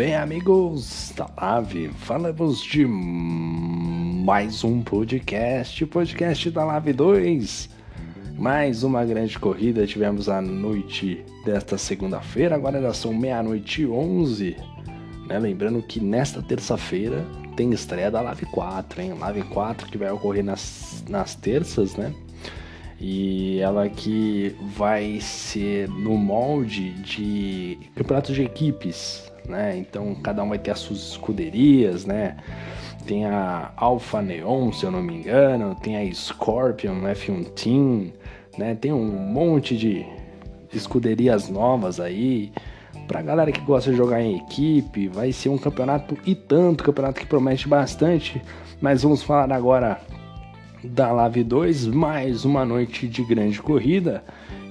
bem, amigos da Live? Falamos de mais um podcast, podcast da Live 2. Mais uma grande corrida tivemos a noite desta segunda-feira, agora já são meia-noite e 11. Né? Lembrando que nesta terça-feira tem estreia da Live 4, hein? Live 4 que vai ocorrer nas, nas terças, né? E ela que vai ser no molde de campeonato de equipes, né? Então cada um vai ter as suas escuderias, né? Tem a Alpha Neon, se eu não me engano, tem a Scorpion F1 Team, né? Tem um monte de escuderias novas aí. Pra galera que gosta de jogar em equipe, vai ser um campeonato e tanto, campeonato que promete bastante. Mas vamos falar agora da Live 2, mais uma noite de grande corrida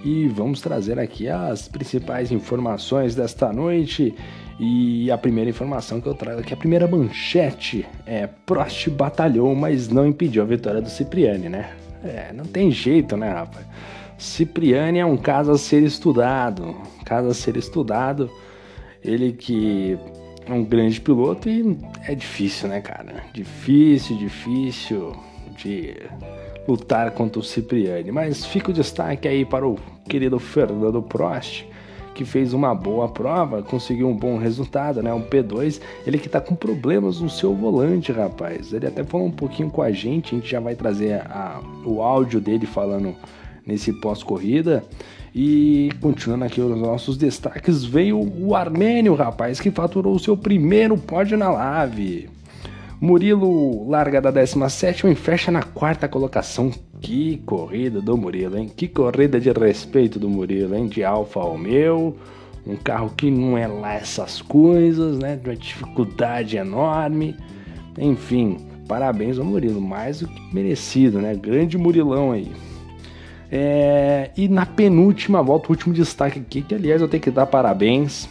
e vamos trazer aqui as principais informações desta noite. E a primeira informação que eu trago aqui, a primeira manchete é Prost batalhou, mas não impediu a vitória do Cipriani, né? É, não tem jeito, né, rapaz? Cipriani é um caso a ser estudado, caso a ser estudado. Ele que é um grande piloto e é difícil, né, cara? Difícil, difícil de lutar contra o Cipriani. Mas fica o destaque aí para o querido Fernando Prost, que fez uma boa prova, conseguiu um bom resultado, né? Um P2. Ele que tá com problemas no seu volante, rapaz. Ele até falou um pouquinho com a gente, a gente já vai trazer a, o áudio dele falando nesse pós-corrida. E continuando aqui os nossos destaques, veio o Armênio, rapaz, que faturou o seu primeiro pódio na live. Murilo larga da 17 e fecha na quarta colocação. Que corrida do Murilo, hein? Que corrida de respeito do Murilo, hein? De Alfa Romeo, um carro que não é lá essas coisas, né? De uma dificuldade enorme. Enfim, parabéns ao Murilo, mais do que merecido, né? Grande Murilão aí. É... E na penúltima volta, o último destaque aqui, que aliás eu tenho que dar parabéns.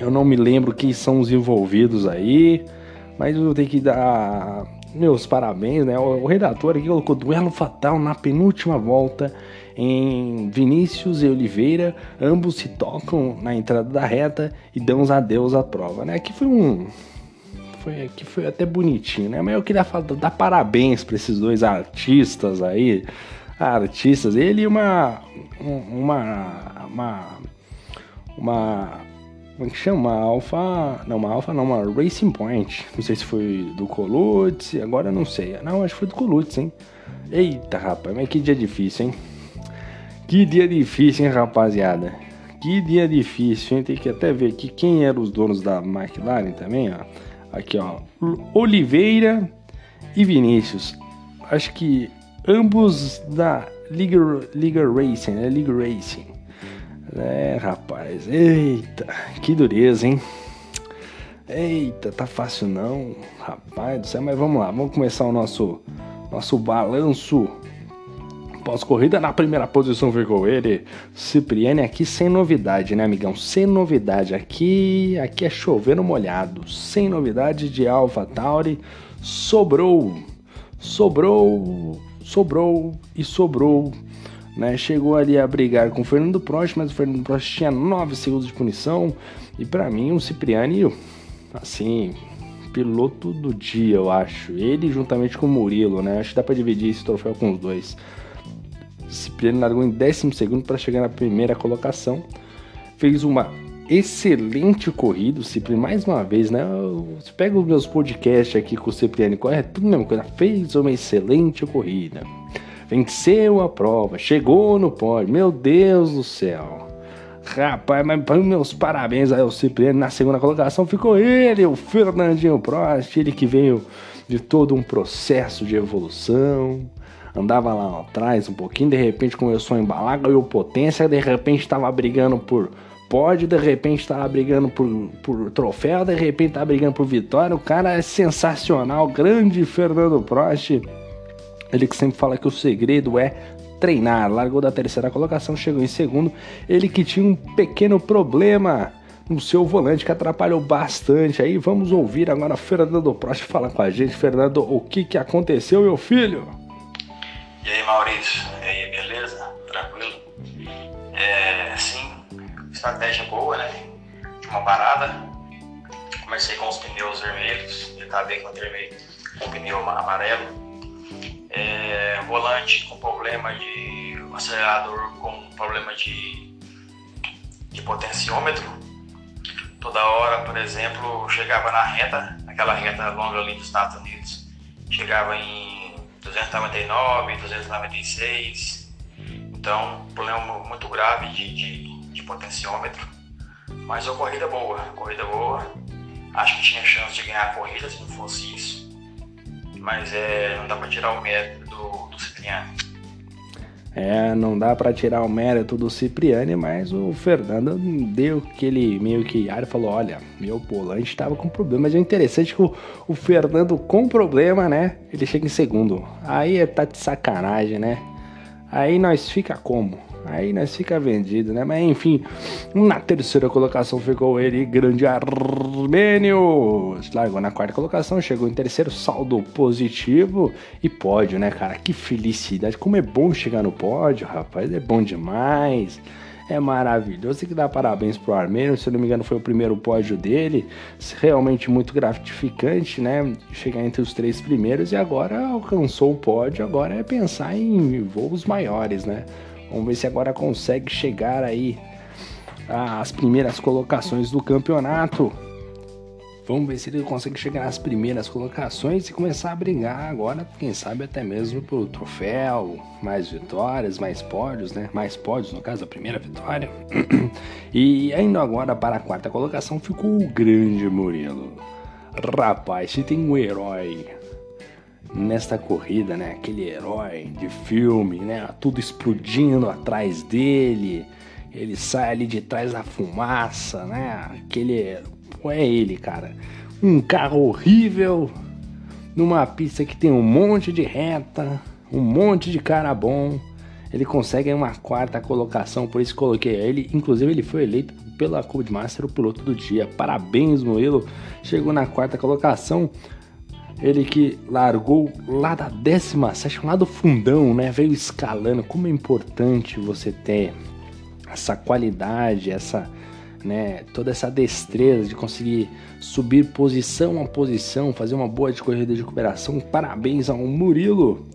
Eu não me lembro quem são os envolvidos aí. Mas eu tenho que dar meus parabéns, né? O, redator aqui colocou duelo fatal na penúltima volta em Vinícius e Oliveira, ambos se tocam na entrada da reta e dão os adeus à prova, né? Aqui foi um foi aqui foi até bonitinho, né? Mas eu queria falar, dar parabéns para esses dois artistas aí, artistas, ele e uma uma uma uma como é que chama? Alpha. Não, uma Alpha não, uma Racing Point. Não sei se foi do Colutz, agora não sei. Não, acho que foi do Colutz, hein? Eita, rapaz, mas que dia difícil, hein? Que dia difícil, hein, rapaziada? Que dia difícil, hein? Tem que até ver aqui quem eram os donos da McLaren também, ó. Aqui, ó. Oliveira e Vinícius. Acho que ambos da Liga, Liga Racing, né? Liga Racing. É, rapaz, eita, que dureza, hein? Eita, tá fácil não, rapaz do céu, mas vamos lá, vamos começar o nosso, nosso balanço pós-corrida. Na primeira posição ficou ele, Cipriani, aqui sem novidade, né, amigão? Sem novidade, aqui, aqui é chovendo molhado, sem novidade de Alpha Tauri, sobrou, sobrou, sobrou e sobrou né? Chegou ali a brigar com o Fernando Prost, mas o Fernando Prost tinha 9 segundos de punição. E para mim, o Cipriani, assim, piloto do dia, eu acho. Ele juntamente com o Murilo, né? Acho que dá para dividir esse troféu com os dois. Cipriani largou em 12 segundo para chegar na primeira colocação. Fez uma excelente corrida, o Cipriani, mais uma vez, né? Você pega os meus podcasts aqui com o Cipriani, é tudo a mesma coisa. Fez uma excelente corrida venceu a prova, chegou no pódio. Meu Deus do céu. Rapaz, mas meus parabéns aí ao Cipriano. Na segunda colocação ficou ele, o Fernandinho Prost, ele que veio de todo um processo de evolução. Andava lá atrás um pouquinho, de repente começou a embalar, ganhou potência, de repente estava brigando por pódio, de repente estava brigando por, por troféu, de repente estava brigando por vitória. O cara é sensacional, grande Fernando Prost. Ele que sempre fala que o segredo é treinar. Largou da terceira colocação, chegou em segundo. Ele que tinha um pequeno problema no seu volante que atrapalhou bastante. Aí vamos ouvir agora Fernando Prost falar com a gente. Fernando, o que, que aconteceu, meu filho? E aí, Maurício? E aí, beleza? Tranquilo? É, sim, estratégia boa, né? De uma parada. comecei com os pneus vermelhos e acabei com o, pneu amarelo. É, volante com problema de acelerador com problema de, de potenciômetro. Toda hora, por exemplo, chegava na reta, aquela reta longa ali dos Estados Unidos, chegava em 299, 296. Então, problema muito grave de, de, de potenciômetro. Mas uma corrida boa, corrida boa. Acho que tinha chance de ganhar a corrida se não fosse isso. Mas é, não dá para tirar o mérito do, do Cipriani. É, não dá para tirar o mérito do Cipriani, mas o Fernando deu aquele meio que ar e falou: olha, meu volante estava com problema. Mas é interessante que o, o, Fernando com problema, né? Ele chega em segundo. Aí tá de sacanagem, né? Aí nós fica como? Aí nós fica vendido, né? Mas enfim, na terceira colocação ficou ele, grande Armênio. Largou na quarta colocação, chegou em terceiro, saldo positivo e pódio, né, cara? Que felicidade. Como é bom chegar no pódio, rapaz. É bom demais. É maravilhoso. Tem que dar parabéns pro Armênio. Se eu não me engano, foi o primeiro pódio dele. Realmente muito gratificante, né? Chegar entre os três primeiros e agora alcançou o pódio. Agora é pensar em voos maiores, né? Vamos ver se agora consegue chegar aí às primeiras colocações do campeonato. Vamos ver se ele consegue chegar nas primeiras colocações e começar a brigar agora, quem sabe até mesmo pelo troféu, mais vitórias, mais pódios, né? Mais pódios, no caso, a primeira vitória. e indo agora para a quarta colocação ficou o grande Murilo. Rapaz, se tem um herói nesta corrida, né? Aquele herói de filme, né? Tudo explodindo atrás dele. Ele sai ali de trás da fumaça, né? Aquele. É ele, cara. Um carro horrível numa pista que tem um monte de reta, um monte de cara bom. Ele consegue uma quarta colocação, por isso coloquei ele. Inclusive, ele foi eleito pela Codemaster o piloto do dia. Parabéns, Moelo. Chegou na quarta colocação. Ele que largou lá da 17, lá do fundão, né? Veio escalando. Como é importante você ter essa qualidade, essa, né? Toda essa destreza de conseguir subir posição a posição, fazer uma boa de corrida de recuperação. Parabéns ao Murilo.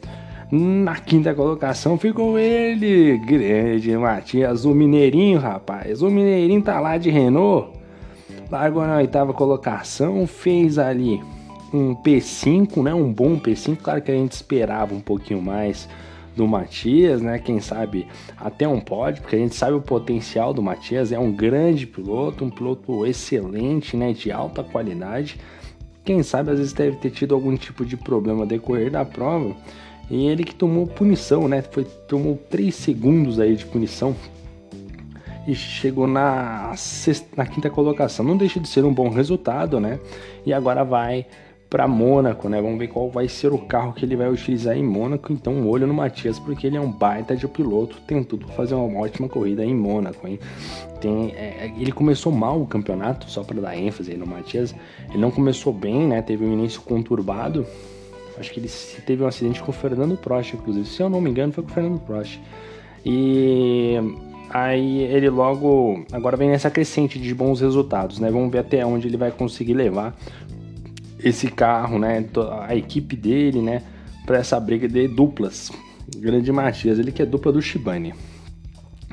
Na quinta colocação ficou ele, grande Matias, o Mineirinho, rapaz. O Mineirinho tá lá de Renault. Largou na oitava colocação, fez ali um P5, né? Um bom P5, claro que a gente esperava um pouquinho mais do Matias, né? Quem sabe até um pódio, porque a gente sabe o potencial do Matias, é um grande piloto, um piloto excelente, né? De alta qualidade. Quem sabe às vezes deve ter tido algum tipo de problema decorrer da prova. E ele que tomou punição, né? Foi, tomou 3 segundos aí de punição e chegou na, sexta, na quinta colocação. Não deixa de ser um bom resultado, né? E agora vai para Mônaco, né? Vamos ver qual vai ser o carro que ele vai utilizar em Mônaco. Então, um olho no Matias, porque ele é um baita de piloto, tem tudo para fazer uma ótima corrida em Mônaco, hein? Tem, é, ele começou mal o campeonato, só para dar ênfase aí no Matias. Ele não começou bem, né? Teve um início conturbado. Acho que ele teve um acidente com o Fernando Prost, inclusive. Se eu não me engano, foi com o Fernando Prost. E aí ele logo agora vem nessa crescente de bons resultados, né? Vamos ver até onde ele vai conseguir levar esse carro, né, a equipe dele, né, para essa briga de duplas. Grande Matias, ele que é dupla do Shibane.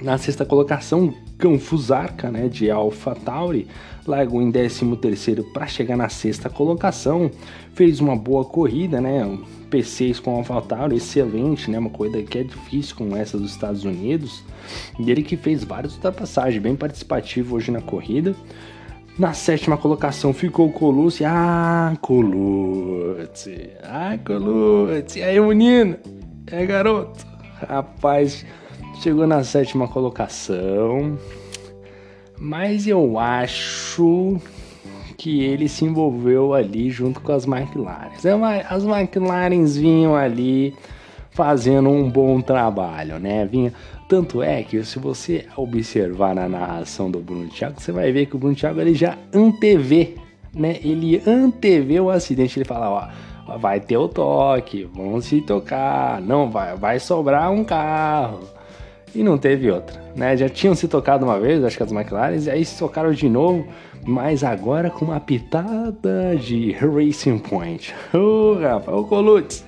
Na sexta colocação, Canfusarca, né, de Alpha Tauri, largou em 13º para chegar na sexta colocação, fez uma boa corrida, né, um P6 com Alpha Tauri, excelente, né, uma corrida que é difícil com essa dos Estados Unidos, e ele que fez várias ultrapassagens, bem participativo hoje na corrida, na sétima colocação ficou Colucci. Ah, Colucci. Ah, Colucci. Aí, menino. É, garoto. Rapaz, chegou na sétima colocação. Mas eu acho que ele se envolveu ali junto com as McLarens. É as McLarens vinham ali fazendo um bom trabalho, né? Vinha tanto é que se você observar na narração do Bruno Thiago, você vai ver que o Bruno Thiago ele já antevê, né? Ele antevê o acidente, ele fala, ó, vai ter o toque, vamos se tocar, não vai, vai sobrar um carro. e não teve outra, né? Já tinham se tocado uma vez, acho que as McLaren, e aí se tocaram de novo, mas agora com uma pitada de Racing Point. Ô, oh, rapaz, ô Colutz!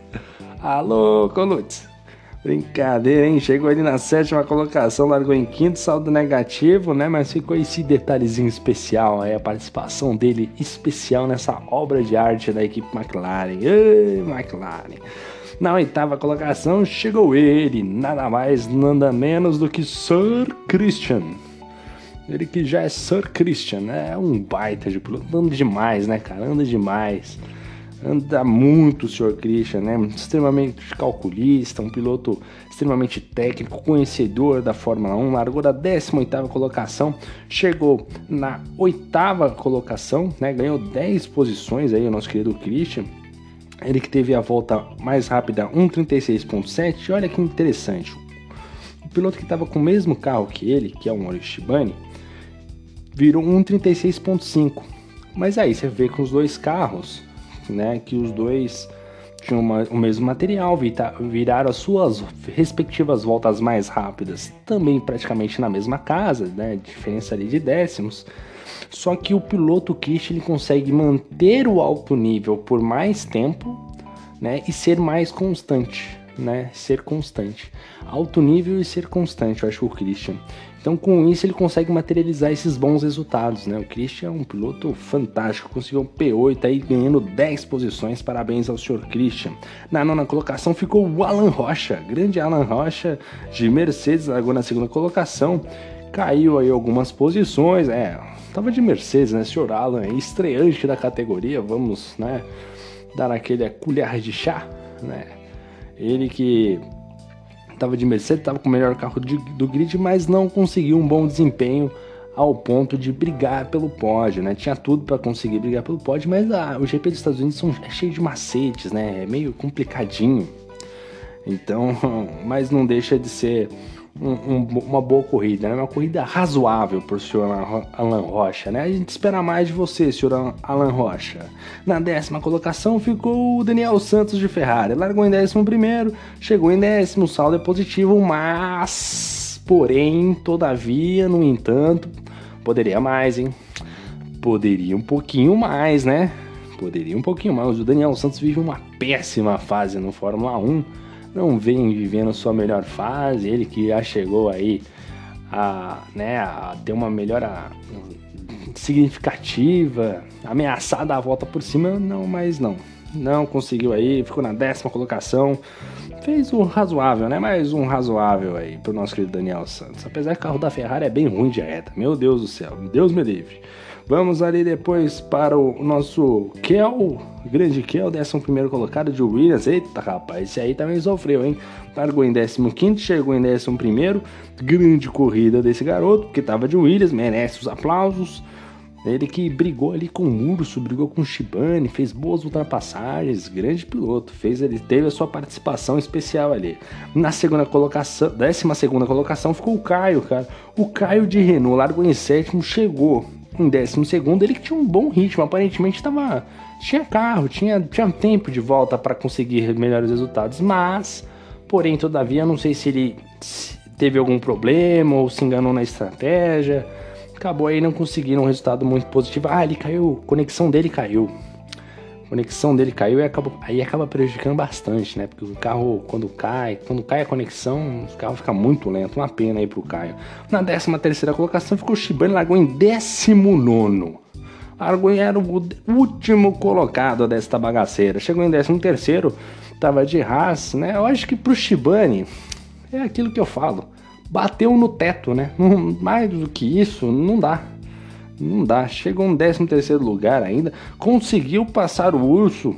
Alô, Colutz! Brincadeira, hein? Chegou ali na sétima colocação, largou em quinto, saldo negativo, né? Mas ficou esse detalhezinho especial aí, a participação dele especial nessa obra de arte da equipe McLaren. Ei, McLaren! Na oitava colocação chegou ele, nada mais, nada menos do que Sir Christian. Ele que já é Sir Christian, né? É um baita de piloto, anda demais, né, cara? Anda demais. Anda muito o Sr. Christian, né? Extremamente calculista, um piloto extremamente técnico, conhecedor da Fórmula 1. Largou da 18ª colocação, chegou na oitava colocação, né? Ganhou 10 posições aí o nosso querido Christian ele que teve a volta mais rápida 1:36.7. Olha que interessante. O piloto que estava com o mesmo carro que ele, que é o Maurício Shibane, virou 1:36.5. Mas aí você vê com os dois carros, né, que os dois tinham uma, o mesmo material, viraram as suas respectivas voltas mais rápidas, também praticamente na mesma casa, né, diferença ali de décimos. Só que o piloto Kish ele consegue manter o alto nível por mais tempo, né, e ser mais constante, né, ser constante, alto nível e ser constante, eu acho o Christian. Então com isso ele consegue materializar esses bons resultados, né? O Christian é um piloto fantástico, conseguiu um P8 aí ganhando 10 posições, parabéns ao senhor Christian. Na nona colocação ficou o Alan Rocha, grande Alan Rocha de Mercedes, largou na segunda colocação, caiu aí algumas posições, é, Tava de Mercedes, né? Senhor Alan, estreante da categoria, vamos, né? Dar aquele colher de chá, né? Ele que tava de Mercedes, tava com o melhor carro de, do grid, mas não conseguiu um bom desempenho ao ponto de brigar pelo pódio, né? Tinha tudo para conseguir brigar pelo pódio, mas ah, o GP dos Estados Unidos são, é cheio de macetes, né? É meio complicadinho. Então, mas não deixa de ser um, um, uma boa corrida, né? Uma corrida razoável por senhor Alan Rocha, né? A gente espera mais de você, senhor Alan Rocha. Na décima colocação ficou o Daniel Santos de Ferrari. Largou em décimo primeiro, chegou em décimo, saldo é positivo, mas, porém, todavia, no entanto, poderia mais, hein? Poderia um pouquinho mais, né? Poderia um pouquinho mais. O Daniel Santos vive uma péssima fase no Fórmula 1 não vem vivendo sua melhor fase, ele que já chegou aí a, né, a ter uma melhora significativa, ameaçada a volta por cima, não, mas não. Não conseguiu aí, ficou na décima colocação. Fez um razoável, né? Mais um razoável aí pro nosso querido Daniel Santos. Apesar que o carro da Ferrari é bem ruim de reta. Meu Deus do céu, Deus me livre. Vamos ali depois para o nosso Kel, grande Kel, 11 colocado de Williams. Eita rapaz, esse aí também sofreu, hein? Largou em 15, chegou em 11. Grande corrida desse garoto, que estava de Williams, merece os aplausos. Ele que brigou ali com o Urso, brigou com o Shibane, fez boas ultrapassagens, grande piloto, fez ele teve a sua participação especial ali. Na segunda colocação, décima segunda colocação ficou o Caio, cara. O Caio de Renault largou em sétimo, chegou em décimo segundo, ele que tinha um bom ritmo, aparentemente tava, tinha carro, tinha, tinha tempo de volta para conseguir melhores resultados, mas, porém, todavia, não sei se ele teve algum problema ou se enganou na estratégia, acabou aí não conseguindo um resultado muito positivo. Ah, ele caiu, a conexão dele caiu conexão dele caiu e acaba, aí acaba prejudicando bastante, né? Porque o carro, quando cai, quando cai a conexão, o carro fica muito lento. Uma pena aí pro Caio. Na 13 terceira colocação ficou o Shibane, largou em 19 Largou era o último colocado desta bagaceira. Chegou em 13 terceiro, tava de Haas, né? Eu acho que pro Shibane é aquilo que eu falo. Bateu no teto, né? Mais do que isso, não dá. Não dá. Chegou em 13 terceiro lugar ainda. Conseguiu passar o Urso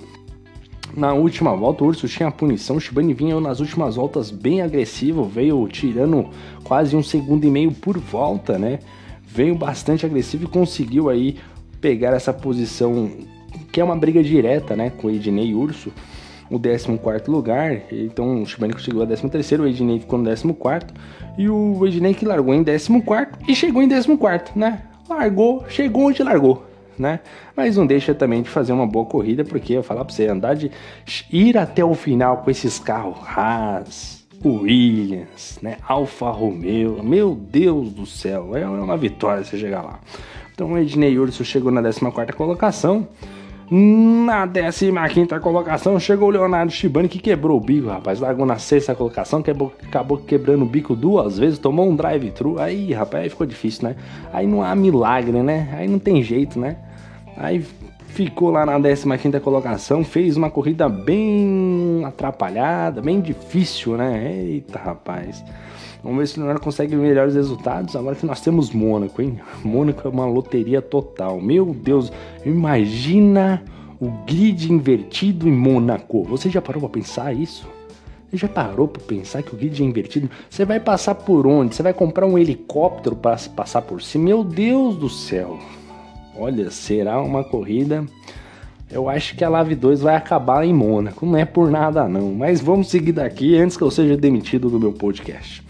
na última volta. O Urso tinha a punição. O Shibane vinha nas últimas voltas bem agressivo. Veio tirando quase um segundo e meio por volta, né? Veio bastante agressivo e conseguiu aí pegar essa posição que é uma briga direta, né? Com o Ednei Urso. O 14 lugar, então o Shibane conseguiu a 13, o Ednei ficou no 14 e o Ednei que largou em 14 e chegou em 14, né? Largou, chegou onde largou, né? Mas não deixa também de fazer uma boa corrida, porque eu falar para você, andar de ir até o final com esses carros Haas, Williams, né? Alfa Romeo. Meu Deus do céu, é uma vitória você chegar lá. Então o Ednei Urso chegou na 14 colocação. Na 15 colocação chegou o Leonardo Shibani que quebrou o bico, rapaz. Largou na sexta colocação, quebrou, acabou quebrando o bico duas vezes, tomou um drive-thru. Aí, rapaz, aí ficou difícil, né? Aí não há milagre, né? Aí não tem jeito, né? Aí ficou lá na 15 colocação, fez uma corrida bem atrapalhada, bem difícil, né? Eita, rapaz. Vamos ver se o Leonardo consegue melhores resultados. Agora que nós temos Mônaco, hein? Mônaco é uma loteria total. Meu Deus, imagina o grid invertido em Mônaco. Você já parou para pensar isso? Você já parou para pensar que o grid é invertido? Você vai passar por onde? Você vai comprar um helicóptero para passar por cima? Meu Deus do céu! Olha, será uma corrida. Eu acho que a Lave 2 vai acabar em Mônaco. Não é por nada, não. Mas vamos seguir daqui antes que eu seja demitido do meu podcast.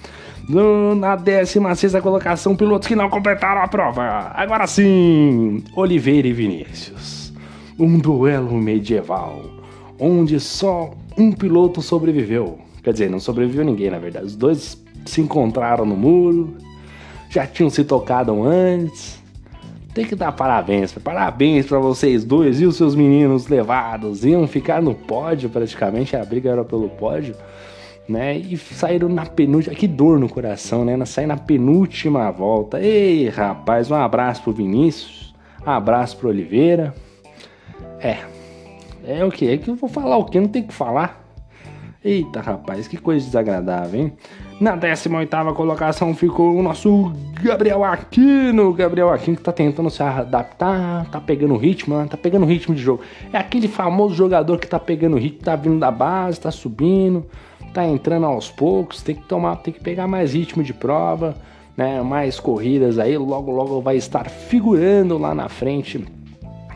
Na 16 colocação, pilotos que não completaram a prova. Agora sim, Oliveira e Vinícius. Um duelo medieval, onde só um piloto sobreviveu. Quer dizer, não sobreviveu ninguém, na verdade. Os dois se encontraram no muro, já tinham se tocado antes. Tem que dar parabéns, parabéns para vocês dois e os seus meninos levados. Iam ficar no pódio praticamente, a briga era pelo pódio né? E saíram na penúltima. Que dor no coração, né? Sair na penúltima volta. Ei, rapaz, um abraço pro Vinícius, um abraço pro Oliveira. É. É o que? É que eu vou falar o que? Não tem que falar. Eita, rapaz, que coisa desagradável, hein? Na 18 colocação ficou o nosso Gabriel Aquino. Gabriel Aquino que tá tentando se adaptar, tá pegando ritmo, né? tá pegando ritmo de jogo. É aquele famoso jogador que tá pegando ritmo, tá vindo da base, tá subindo tá entrando aos poucos, tem que tomar, tem que pegar mais ritmo de prova, né? Mais corridas aí, logo logo vai estar figurando lá na frente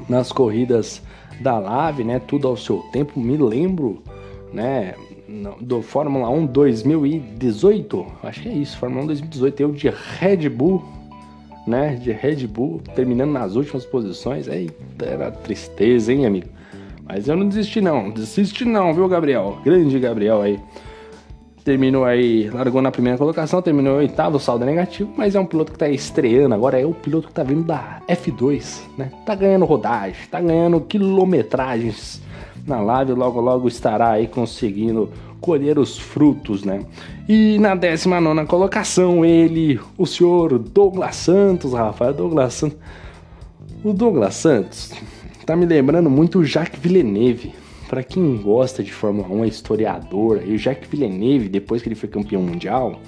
nas corridas da Lave, né? Tudo ao seu tempo. Me lembro, né, do Fórmula 1 2018, acho que é isso, Fórmula 1 2018, eu de Red Bull, né, de Red Bull, terminando nas últimas posições. Eita, era tristeza, hein, amigo? Mas eu não desisti não, desisti não, viu, Gabriel? Grande Gabriel aí. Terminou aí, largou na primeira colocação, terminou oitavo, saldo é negativo, mas é um piloto que tá estreando agora, é o piloto que tá vindo da F2, né? Tá ganhando rodagem, tá ganhando quilometragens na live, logo logo estará aí conseguindo colher os frutos, né? E na 19 colocação, ele, o senhor Douglas Santos, Rafael Douglas Santos. O Douglas Santos tá me lembrando muito o Jacques Villeneuve para quem gosta de Fórmula 1, é historiador, e o Jacques Villeneuve, depois que ele foi campeão mundial,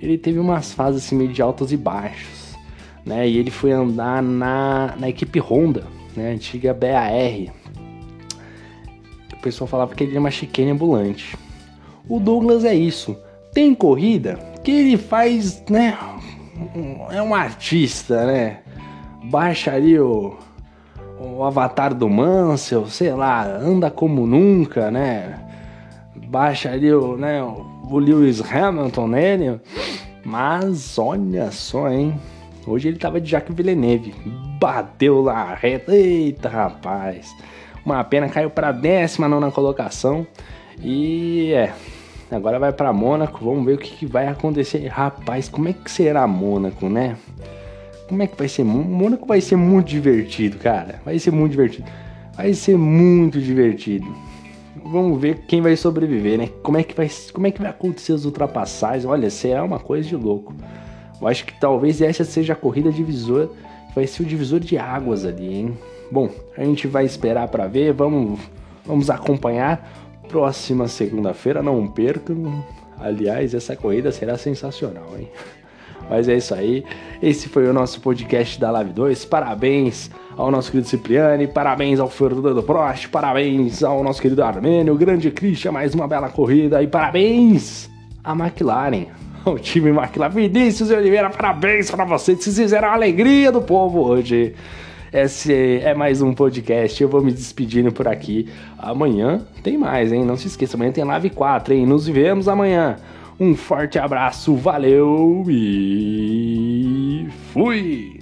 ele teve umas fases assim, meio de altos e baixos, né? E ele foi andar na, na equipe Honda, né? Antiga BAR. O pessoal falava que ele era uma chicane ambulante. O Douglas é isso. Tem corrida que ele faz, né? É um artista, né? Baixa ali o o avatar do Mansell, sei lá, anda como nunca, né? Baixa ali o, né, o Lewis Hamilton nele. Mas olha só, hein? Hoje ele tava de Jacques Villeneuve. Bateu lá reta. Eita, rapaz. Uma pena, caiu para décima nona colocação. E é. Agora vai para Mônaco. Vamos ver o que, que vai acontecer. Rapaz, como é que será Mônaco, né? Como é que vai ser? Mônaco vai ser muito divertido, cara. Vai ser muito divertido. Vai ser muito divertido. Vamos ver quem vai sobreviver, né? Como é que vai, como é que vai acontecer as ultrapassagens? Olha, será uma coisa de louco. Eu acho que talvez essa seja a corrida divisor, vai ser o divisor de águas ali, hein? Bom, a gente vai esperar para ver, vamos, vamos acompanhar. Próxima segunda-feira, não percam. Aliás, essa corrida será sensacional, hein? Mas é isso aí. Esse foi o nosso podcast da Live 2. Parabéns ao nosso querido Cipriani, parabéns ao Fernando Prost, parabéns ao nosso querido Armênio, grande Christian, mais uma bela corrida e parabéns à McLaren. O time McLaren, Vinícius e Oliveira, parabéns para vocês, vocês fizeram a alegria do povo hoje. Esse é mais um podcast. Eu vou me despedindo por aqui. Amanhã tem mais, hein? Não se esqueça, amanhã tem Live 4, hein? Nos vemos amanhã. Um forte abraço, valeu e fui!